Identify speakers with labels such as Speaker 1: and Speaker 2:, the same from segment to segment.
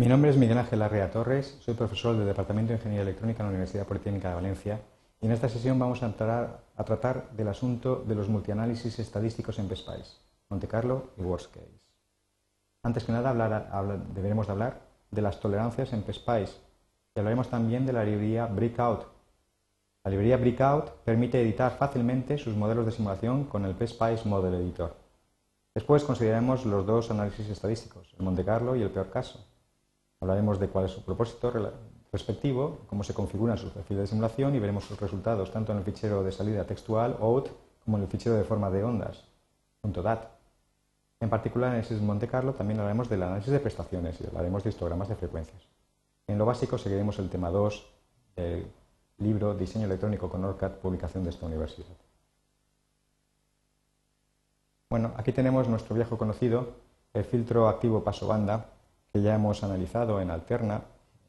Speaker 1: Mi nombre es Miguel Ángel Arrea Torres, soy profesor del Departamento de Ingeniería Electrónica en la Universidad Politécnica de Valencia y en esta sesión vamos a, tratar del asunto de los multianálisis estadísticos en PSPICE, Monte Carlo y Worst Case. Antes que nada deberemos de hablar de las tolerancias en PSPICE y hablaremos también de la librería Breakout. La librería Breakout permite editar fácilmente sus modelos de simulación con el PSPICE Model Editor. Después consideraremos los dos análisis estadísticos, el Monte Carlo y el peor caso. Hablaremos de cuál es su propósito respectivo, cómo se configuran sus perfiles de simulación y veremos sus resultados tanto en el fichero de salida textual OUT como en el fichero de forma de ondas .dat. En particular, en el Monte Carlo también hablaremos del análisis de prestaciones y hablaremos de histogramas de frecuencias. En lo básico seguiremos el tema 2 del libro Diseño electrónico con ORCAD, publicación de esta universidad. Bueno, aquí tenemos nuestro viejo conocido, el filtro activo paso banda, que ya hemos analizado en alterna,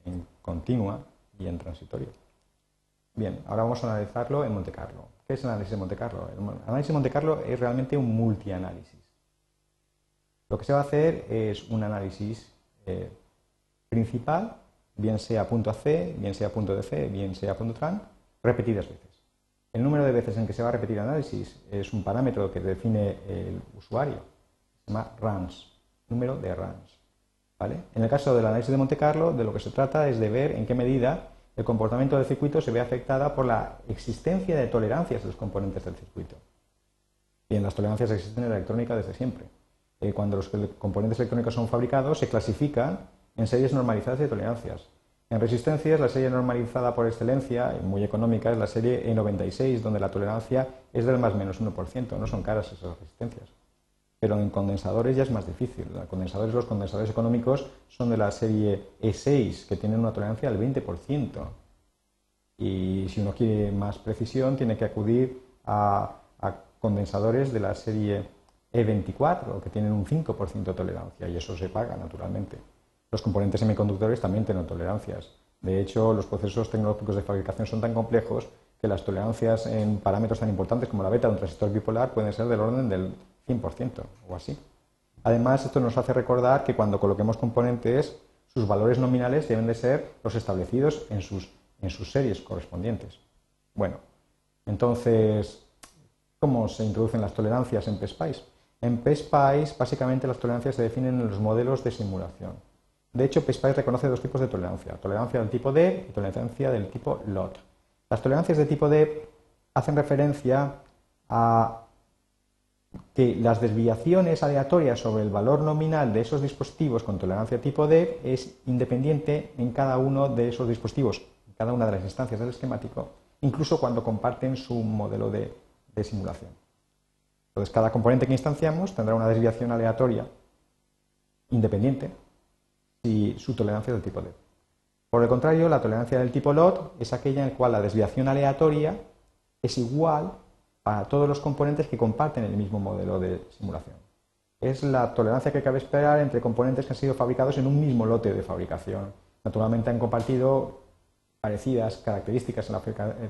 Speaker 1: en continua y en transitorio. Bien, ahora vamos a analizarlo en Monte Carlo. ¿Qué es el análisis de Monte Carlo? El análisis de Monte Carlo es realmente un multianálisis. Lo que se va a hacer es un análisis eh, principal, bien sea punto AC, bien sea punto DC, bien sea punto tran, repetidas veces. El número de veces en que se va a repetir el análisis es un parámetro que define el usuario. Se llama runs, número de runs. En el caso del análisis de Monte Carlo, de lo que se trata es de ver en qué medida el comportamiento del circuito se ve afectada por la existencia de tolerancias de los componentes del circuito. Bien, las tolerancias existen en la electrónica desde siempre. Eh, cuando los componentes electrónicos son fabricados, se clasifican en series normalizadas de tolerancias. En resistencias, la serie normalizada por excelencia, muy económica, es la serie E96, donde la tolerancia es del más menos 1%. No son caras esas resistencias. Pero en condensadores ya es más difícil. Los condensadores, los condensadores económicos son de la serie E6, que tienen una tolerancia del 20%. Y si uno quiere más precisión, tiene que acudir a, a condensadores de la serie E24, que tienen un 5% de tolerancia, y eso se paga, naturalmente. Los componentes semiconductores también tienen tolerancias. De hecho, los procesos tecnológicos de fabricación son tan complejos que las tolerancias en parámetros tan importantes como la beta de un transistor bipolar pueden ser del orden del 100% o así. Además, esto nos hace recordar que cuando coloquemos componentes, sus valores nominales deben de ser los establecidos en sus, en sus series correspondientes. Bueno, entonces, ¿cómo se introducen las tolerancias en PSPICE? En PSPICE, básicamente, las tolerancias se definen en los modelos de simulación. De hecho, PSPICE reconoce dos tipos de tolerancia, tolerancia del tipo D y tolerancia del tipo LOT. Las tolerancias de tipo D hacen referencia a que las desviaciones aleatorias sobre el valor nominal de esos dispositivos con tolerancia tipo D es independiente en cada uno de esos dispositivos, en cada una de las instancias del esquemático, incluso cuando comparten su modelo de, simulación. Entonces, cada componente que instanciamos tendrá una desviación aleatoria independiente si su tolerancia del tipo D. Por el contrario, la tolerancia del tipo LOT es aquella en la cual la desviación aleatoria es igual para todos los componentes que comparten el mismo modelo de simulación. Es la tolerancia que cabe esperar entre componentes que han sido fabricados en un mismo lote de fabricación. Naturalmente han compartido parecidas características en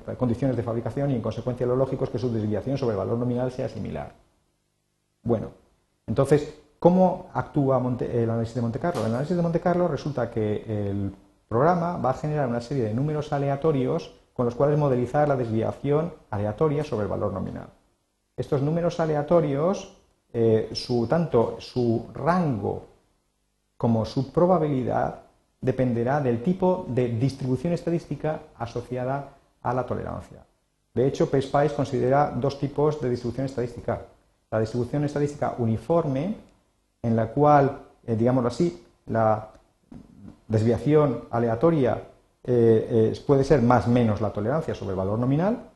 Speaker 1: las condiciones de fabricación y en consecuencia lo lógico es que su desviación sobre el valor nominal sea similar. Bueno, entonces ¿Cómo actúa el análisis de Monte Carlo? El análisis de Monte Carlo resulta que el programa va a generar una serie de números aleatorios con los cuales modelizar la desviación aleatoria sobre el valor nominal. Estos números aleatorios, eh, tanto su rango como su probabilidad dependerá del tipo de distribución estadística asociada a la tolerancia. De hecho, PSPICE considera dos tipos de distribución estadística. La distribución estadística uniforme, en la cual, eh, digámoslo así, la desviación aleatoria eh, puede ser más menos la tolerancia sobre el valor nominal.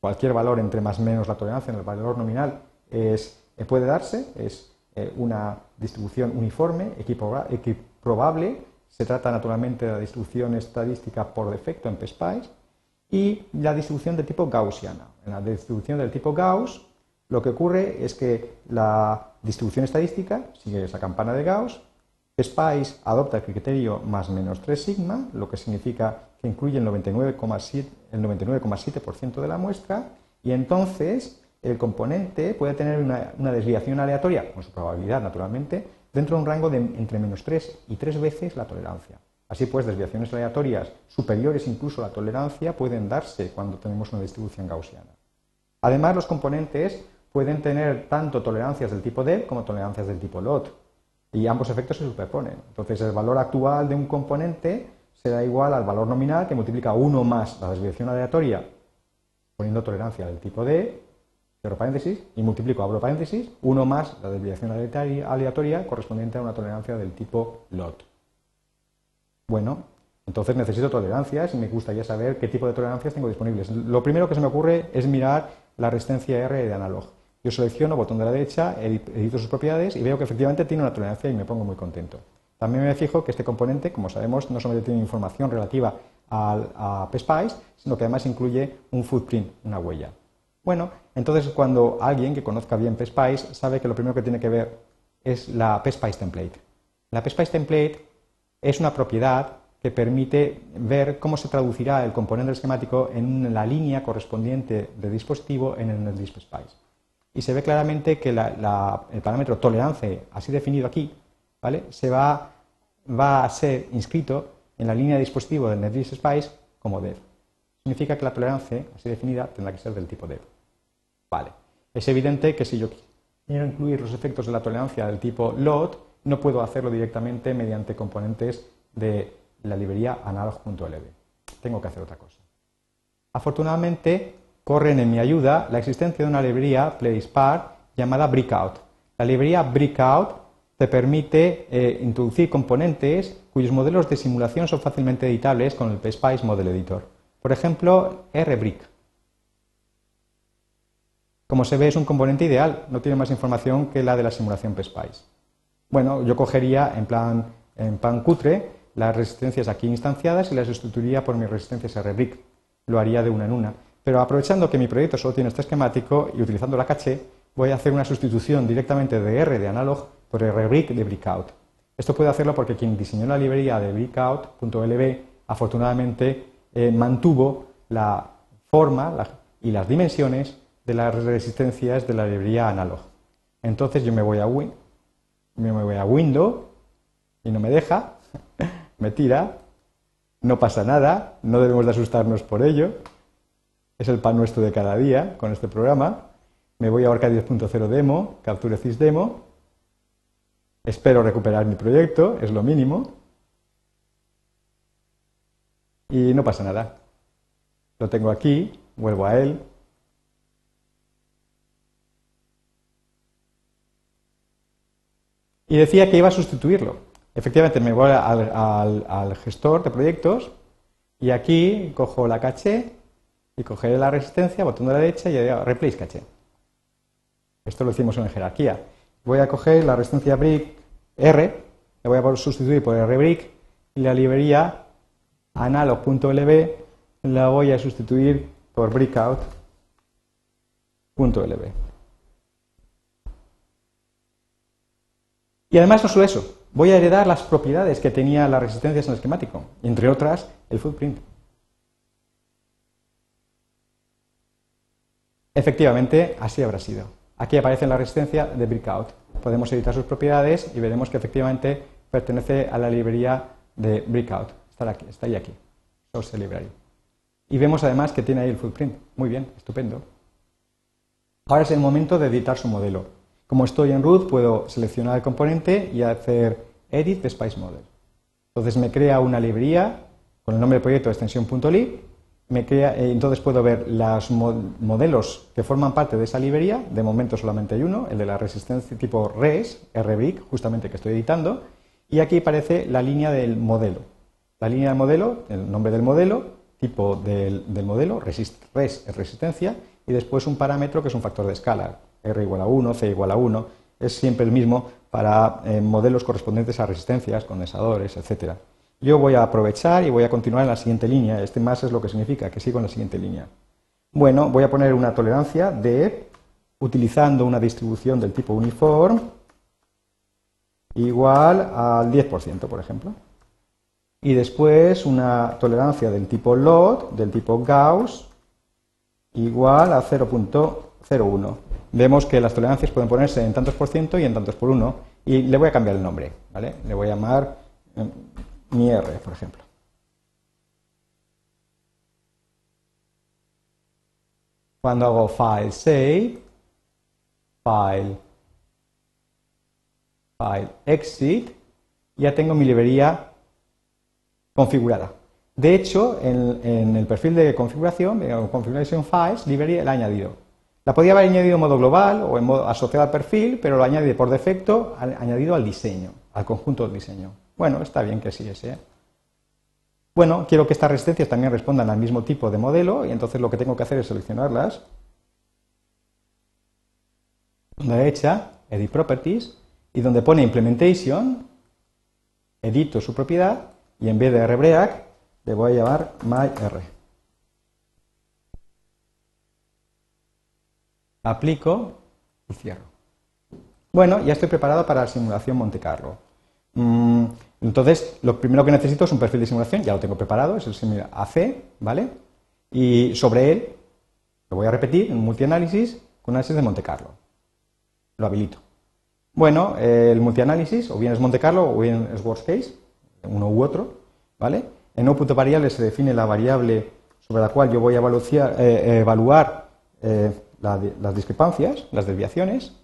Speaker 1: Cualquier valor entre más menos la tolerancia en el valor nominal es, eh, puede darse, es una distribución uniforme, equiprobable. Se trata naturalmente de la distribución estadística por defecto en PSPICE y la distribución de tipo gaussiana. En la distribución del tipo Gauss lo que ocurre es que la distribución estadística sigue esa campana de Gauss. SPICE adopta el criterio más menos 3 sigma, lo que significa que incluye el 99,7% de la muestra, y entonces el componente puede tener una, desviación aleatoria, con su probabilidad naturalmente, dentro de un rango de entre menos 3 y 3 veces la tolerancia. Así pues, desviaciones aleatorias superiores incluso a la tolerancia pueden darse cuando tenemos una distribución gaussiana. Además, los componentes pueden tener tanto tolerancias del tipo DEB como tolerancias del tipo LOT, y ambos efectos se superponen. Entonces, el valor actual de un componente será igual al valor nominal que multiplica 1 más la desviación aleatoria poniendo tolerancia del tipo D, cierro paréntesis, y multiplico, abro paréntesis, 1 más la desviación aleatoria correspondiente a una tolerancia del tipo LOT. Bueno, entonces necesito tolerancias y me gustaría saber qué tipo de tolerancias tengo disponibles. Lo primero que se me ocurre es mirar la resistencia R de analog. Yo selecciono botón de la derecha, edito sus propiedades y veo que efectivamente tiene una tolerancia y me pongo muy contento. También me fijo que este componente, como sabemos, no solamente tiene información relativa a PSPICE, sino que además incluye un footprint, una huella. Bueno, entonces cuando alguien que conozca bien PSPICE sabe que lo primero que tiene que ver es la PSPICE template. La PSPICE template es una propiedad que permite ver cómo se traducirá el componente esquemático en la línea correspondiente de dispositivo en el NetList PSPICE. Y se ve claramente que el parámetro tolerancia, así definido aquí, ¿vale? se va, va a ser inscrito en la línea de dispositivo del NetList Spice como dev. Significa que la tolerancia, así definida, tendrá que ser del tipo dev. Vale. Es evidente que si yo quiero incluir los efectos de la tolerancia del tipo load, no puedo hacerlo directamente mediante componentes de la librería analog.lb. Tengo que hacer otra cosa. Afortunadamente, corren en mi ayuda la existencia de una librería PlacePart llamada Breakout. La librería Breakout te permite eh, introducir componentes cuyos modelos de simulación son fácilmente editables con el PSPICE Model Editor. Por ejemplo, RBrick. Como se ve, es un componente ideal, no tiene más información que la de la simulación PSPICE. Bueno, yo cogería en plan, en plan cutre las resistencias aquí instanciadas y las sustituiría por mis resistencias RBrick. Lo haría de una en una. Pero aprovechando que mi proyecto solo tiene este esquemático y utilizando la caché, voy a hacer una sustitución directamente de R de analog por RBrick de Breakout. Esto puede hacerlo porque quien diseñó la librería de breakout.lb afortunadamente eh, mantuvo la forma y las dimensiones de las resistencias de la librería analog. Entonces yo me voy a, win, me voy a Window y no me deja, me tira, no pasa nada, no debemos de asustarnos por ello. Es el pan nuestro de cada día con este programa. Me voy a Orca 10.0 demo, capture demo Espero recuperar mi proyecto, es lo mínimo. Y no pasa nada. Lo tengo aquí, vuelvo a él. Y decía que iba a sustituirlo. Efectivamente, me voy al, gestor de proyectos y aquí cojo la caché y cogeré la resistencia, botón de la derecha y digo replace caché. Esto lo hicimos en jerarquía. Voy a coger la resistencia brick R, la voy a sustituir por RBrick y la librería analog.lb la voy a sustituir por breakout.lb. Y además no solo eso, voy a heredar las propiedades que tenía las resistencias en el esquemático, entre otras el footprint. Efectivamente, así habrá sido. Aquí aparece la resistencia de Breakout. Podemos editar sus propiedades y veremos que efectivamente pertenece a la librería de Breakout. Está, aquí, está ahí aquí, Source Library. Y vemos además que tiene ahí el footprint. Muy bien, estupendo. Ahora es el momento de editar su modelo. Como estoy en root, puedo seleccionar el componente y hacer edit de Spice Model. Entonces me crea una librería con el nombre del proyecto extensión.lib me crea, eh, entonces puedo ver los modelos que forman parte de esa librería, de momento solamente hay uno, el de la resistencia tipo RES, RBIC, justamente que estoy editando, y aquí aparece la línea del modelo. La línea del modelo, el nombre del modelo, tipo del, modelo, res es resistencia, y después un parámetro que es un factor de escala, R igual a 1, C igual a 1, es siempre el mismo para eh, modelos correspondientes a resistencias, condensadores, etcétera. Yo voy a aprovechar y voy a continuar en la siguiente línea. Este más es lo que significa, que sigo en la siguiente línea. Bueno, voy a poner una tolerancia de, utilizando una distribución del tipo uniform, igual al 10%, por ejemplo. Y después una tolerancia del tipo LOT, del tipo Gauss, igual a 0.5. 0,1. Vemos que las tolerancias pueden ponerse en tantos por ciento y en tantos por uno, y le voy a cambiar el nombre, ¿vale? Le voy a llamar mi R, por ejemplo. Cuando hago file save, file, file exit, ya tengo mi librería configurada. De hecho, en, el perfil de configuración, de Configuration Files, librería la he añadido. La podía haber añadido en modo global o en modo asociado al perfil, pero lo añade por defecto añadido al diseño, al conjunto del diseño. Bueno, está bien que sí ese. Bueno, quiero que estas resistencias también respondan al mismo tipo de modelo y entonces lo que tengo que hacer es seleccionarlas. Derecha, Edit Properties, y donde pone Implementation, edito su propiedad y en vez de rbreak le voy a llamar myr. Aplico y cierro. Bueno, ya estoy preparado para la simulación Monte Carlo. Mm, entonces, lo primero que necesito es un perfil de simulación, ya lo tengo preparado, es el AC, ¿vale? Y sobre él lo voy a repetir en multianálisis con análisis de Monte Carlo. Lo habilito. Bueno, el multianálisis o bien es Monte Carlo o bien es worst case, uno u otro, ¿vale? En variable se define la variable sobre la cual yo voy a eh, evaluar eh, las discrepancias, las desviaciones.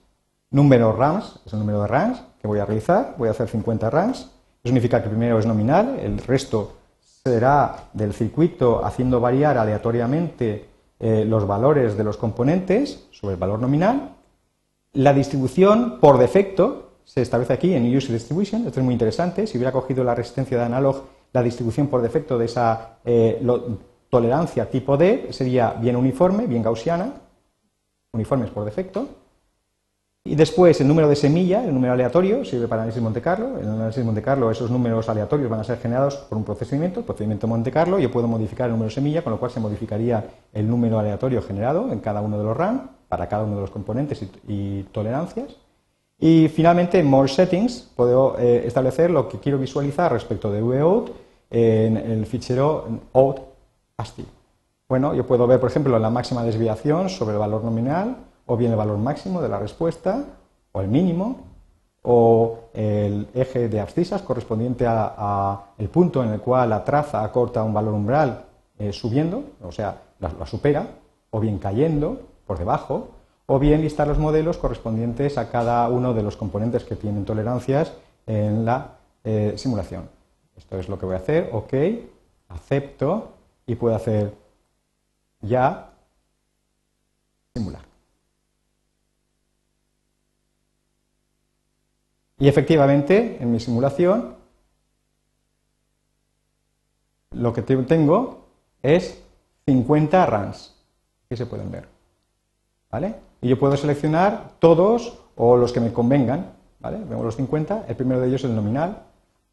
Speaker 1: Número RAMS es el número de RAMS que voy a realizar. Voy a hacer 50 RAMS. Eso significa que primero es nominal, el resto será del circuito haciendo variar aleatoriamente eh, los valores de los componentes sobre el valor nominal. La distribución por defecto se establece aquí en User Distribution. Esto es muy interesante. Si hubiera cogido la resistencia de analog, la distribución por defecto de esa eh, tolerancia tipo D sería bien uniforme, bien gaussiana, uniformes por defecto. Y después el número de semilla, el número aleatorio, sirve para análisis Monte Carlo. En el análisis Monte Carlo esos números aleatorios van a ser generados por un procedimiento, el procedimiento Monte Carlo. Yo puedo modificar el número de semilla, con lo cual se modificaría el número aleatorio generado en cada uno de los RAM para cada uno de los componentes y tolerancias. Y finalmente, en More Settings, puedo eh, establecer lo que quiero visualizar respecto de VOUT en el fichero out.asti. Bueno, yo puedo ver, por ejemplo, la máxima desviación sobre el valor nominal, o bien el valor máximo de la respuesta, o el mínimo, o el eje de abscisas correspondiente al punto en el cual la traza acorta un valor umbral eh, subiendo, o sea, la supera, o bien cayendo por debajo, o bien listar los modelos correspondientes a cada uno de los componentes que tienen tolerancias en la eh, simulación. Esto es lo que voy a hacer, ok, acepto y puedo hacer ya simular. Y efectivamente, en mi simulación, lo que tengo es 50 runs que se pueden ver. ¿Vale? Y yo puedo seleccionar todos o los que me convengan. ¿vale? Vemos los 50, el primero de ellos es el nominal.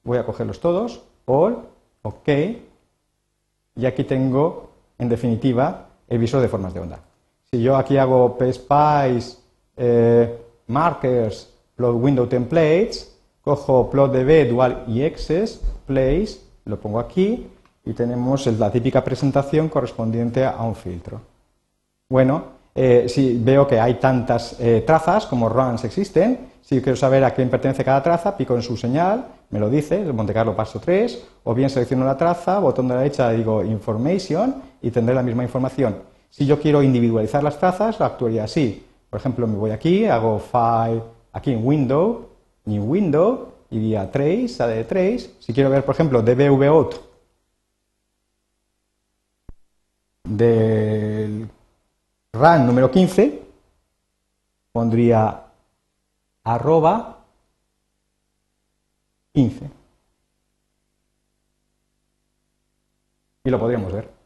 Speaker 1: Voy a cogerlos todos, all, OK, y aquí tengo, en definitiva, el visor de formas de onda. Si yo aquí hago PSpice, eh, markers, plot window templates, cojo plot db dual y excess, place, lo pongo aquí y tenemos la típica presentación correspondiente a un filtro. Bueno, eh, si veo que hay tantas eh, trazas como runs existen, si quiero saber a quién pertenece cada traza, pico en su señal, me lo dice, el Monte Carlo paso 3, o bien selecciono la traza, botón de la derecha digo Information y tendré la misma información. Si yo quiero individualizar las trazas, lo actuaría así. Por ejemplo, me voy aquí, hago File, aquí en Window, New Window, y a Trace, de Trace. Si quiero ver, por ejemplo, dbvout del RAN número 15, pondría arroba 15. Y lo podríamos ver.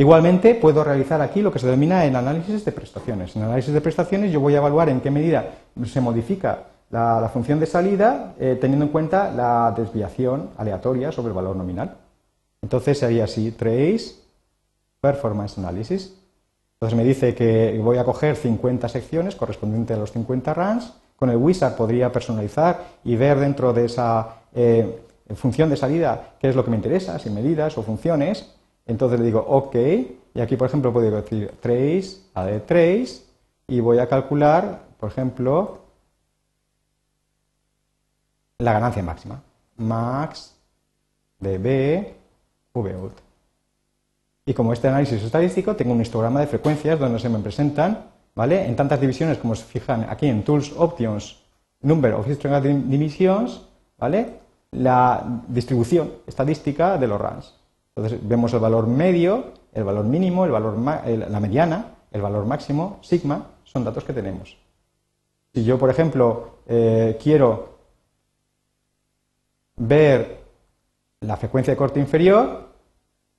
Speaker 1: Igualmente, puedo realizar aquí lo que se denomina el análisis de prestaciones. En el análisis de prestaciones yo voy a evaluar en qué medida se modifica la, función de salida eh, teniendo en cuenta la desviación aleatoria sobre el valor nominal. Entonces sería así, trace Performance Analysis. Entonces me dice que voy a coger 50 secciones correspondientes a los 50 runs. Con el wizard podría personalizar y ver dentro de esa eh, función de salida qué es lo que me interesa, si medidas o funciones. Entonces le digo OK, y aquí, por ejemplo, puedo decir trace, add trace, y voy a calcular, por ejemplo, la ganancia máxima. Max de B. Y como este análisis estadístico, tengo un histograma de frecuencias donde se me presentan, ¿vale? En tantas divisiones como se fijan aquí en Tools Options, Number of Histogram Divisions, ¿vale? La distribución estadística de los runs. Entonces vemos el valor medio, el valor mínimo, el valor la mediana, el valor máximo, sigma, son datos que tenemos. Si yo, por ejemplo, eh, quiero ver la frecuencia de corte inferior,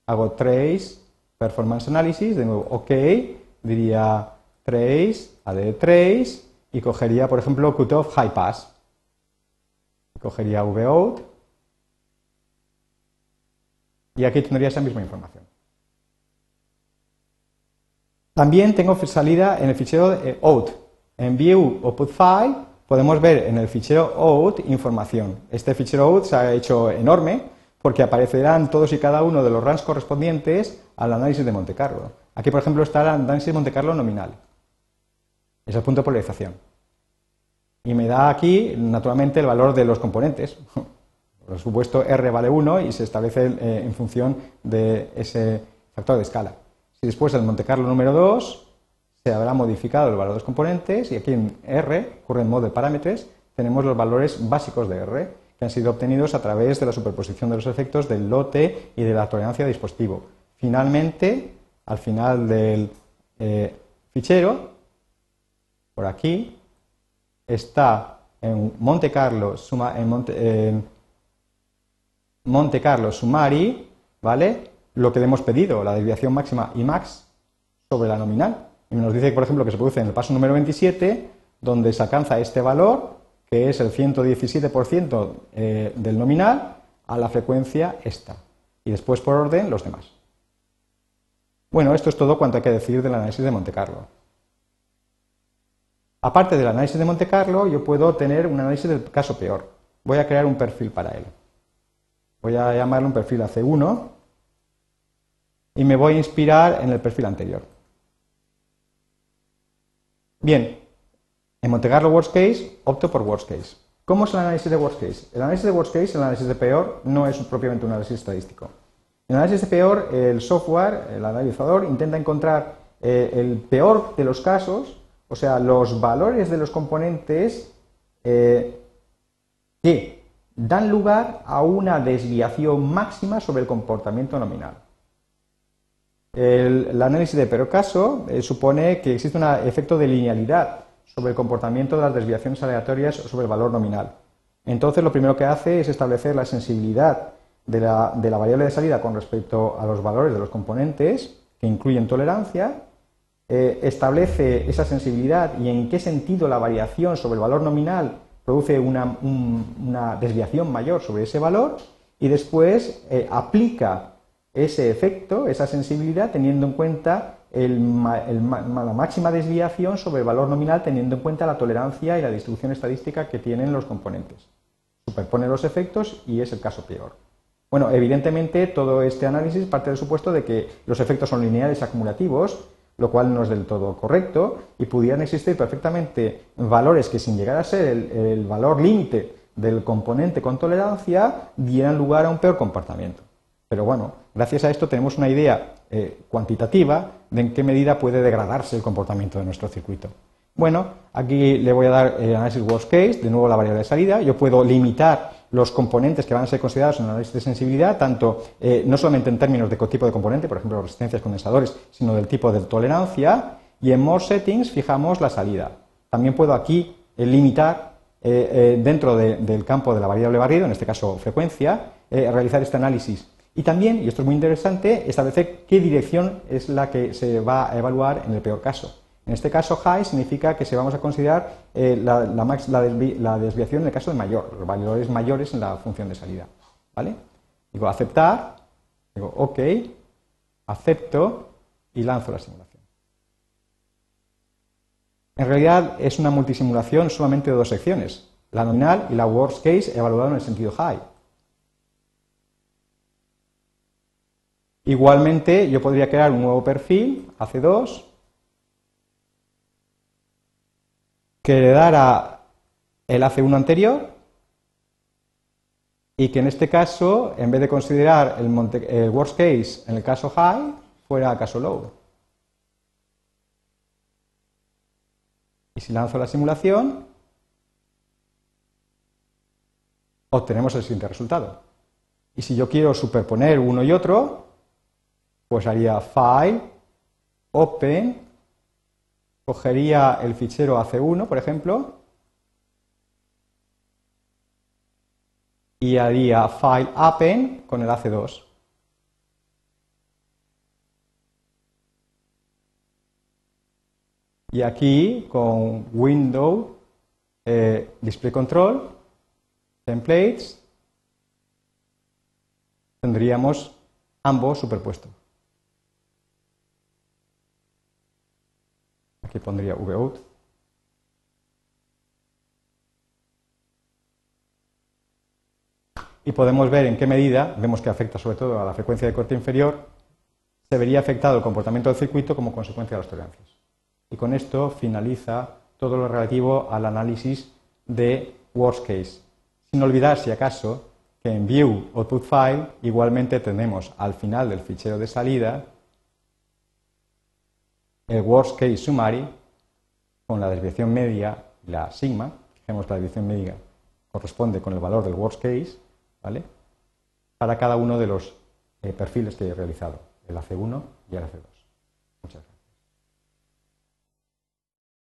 Speaker 1: hago trace, performance analysis, de nuevo OK, diría trace, add trace, y cogería, por ejemplo, cutoff high pass. Cogería vout y aquí tendría esa misma información. También tengo salida en el fichero out. En view o put file podemos ver en el fichero out información. Este fichero out se ha hecho enorme porque aparecerán todos y cada uno de los runs correspondientes al análisis de Monte Carlo. Aquí, por ejemplo, está el análisis de Monte Carlo nominal. Es el punto de polarización. Y me da aquí, naturalmente, el valor de los componentes. Por supuesto, R vale 1 y se establece eh, en función de ese factor de escala. Si después el Monte Carlo número 2 se habrá modificado el valor de los componentes y aquí en R, current mode parámetros, tenemos los valores básicos de R que han sido obtenidos a través de la superposición de los efectos del lote y de la tolerancia de dispositivo. Finalmente, al final del eh, fichero, por aquí, está en Monte Carlo, en Monte, Monte Carlo Sumari, ¿vale? Lo que le hemos pedido, la desviación máxima y max sobre la nominal. Y nos dice, por ejemplo, que se produce en el paso número 27, donde se alcanza este valor, que es el 117% eh, del nominal, a la frecuencia esta. Y después, por orden, los demás. Bueno, esto es todo cuanto hay que decir del análisis de Monte Carlo. Aparte del análisis de Monte Carlo, yo puedo tener un análisis del caso peor. Voy a crear un perfil para él. Voy a llamarle un perfil AC1 y me voy a inspirar en el perfil anterior. Bien, en Monte Carlo Worst Case opto por Worst Case. ¿Cómo es el análisis de Worst Case? El análisis de Worst Case, el análisis de peor, no es propiamente un análisis estadístico. En el análisis de peor, el software, el analizador, intenta encontrar eh, el peor de los casos o sea, los valores de los componentes eh, que dan lugar a una desviación máxima sobre el comportamiento nominal. El, análisis de pero caso eh, supone que existe un efecto de linealidad sobre el comportamiento de las desviaciones aleatorias sobre el valor nominal. Entonces, lo primero que hace es establecer la sensibilidad de la, de la variable de salida con respecto a los valores de los componentes, que incluyen tolerancia, eh, establece esa sensibilidad y en qué sentido la variación sobre el valor nominal produce una, desviación mayor sobre ese valor y después eh, aplica ese efecto, esa sensibilidad, teniendo en cuenta la máxima desviación sobre el valor nominal, teniendo en cuenta la tolerancia y la distribución estadística que tienen los componentes. Superpone los efectos y es el caso peor. Bueno, evidentemente todo este análisis parte del supuesto de que los efectos son lineales acumulativos lo cual no es del todo correcto, y pudieran existir perfectamente valores que sin llegar a ser el, valor límite del componente con tolerancia dieran lugar a un peor comportamiento. Pero bueno, gracias a esto tenemos una idea eh, cuantitativa de en qué medida puede degradarse el comportamiento de nuestro circuito. Bueno, aquí le voy a dar el análisis worst case, de nuevo la variable de salida. Yo puedo limitar los componentes que van a ser considerados en el análisis de sensibilidad, tanto eh, no solamente en términos de tipo de componente, por ejemplo, resistencias condensadores, sino del tipo de tolerancia. Y en more settings fijamos la salida. También puedo aquí eh, limitar eh, dentro del campo de la variable barrido, en este caso frecuencia, realizar este análisis. Y también, y esto es muy interesante, establecer qué dirección es la que se va a evaluar en el peor caso. En este caso, high significa que se vamos a considerar eh, la, desviación en el caso de mayor, los valores mayores en la función de salida. ¿Vale? Digo aceptar, digo OK, acepto y lanzo la simulación. En realidad es una multisimulación solamente de dos secciones, la nominal y la worst case evaluada en el sentido high. Igualmente, yo podría crear un nuevo perfil, AC2, que heredara el AC1 anterior y que en este caso, en vez de considerar el, worst case en el caso high, fuera caso low. Y si lanzo la simulación, obtenemos el siguiente resultado. Y si yo quiero superponer uno y otro, pues haría file, open, cogería el fichero AC1, por ejemplo, y haría file append con el AC2. Y aquí con window eh, display control templates tendríamos ambos superpuestos. Aquí pondría vout. Y podemos ver en qué medida, vemos que afecta sobre todo a la frecuencia de corte inferior, se vería afectado el comportamiento del circuito como consecuencia de las tolerancias. Y con esto finaliza todo lo relativo al análisis de worst case. Sin olvidar, si acaso, que en View Output File igualmente tenemos al final del fichero de salida el worst case summary con la desviación media la sigma, fijemos la desviación media corresponde con el valor del worst case, ¿vale? Para cada uno de los eh, perfiles que he realizado, el AC1 y el AC2. Muchas gracias.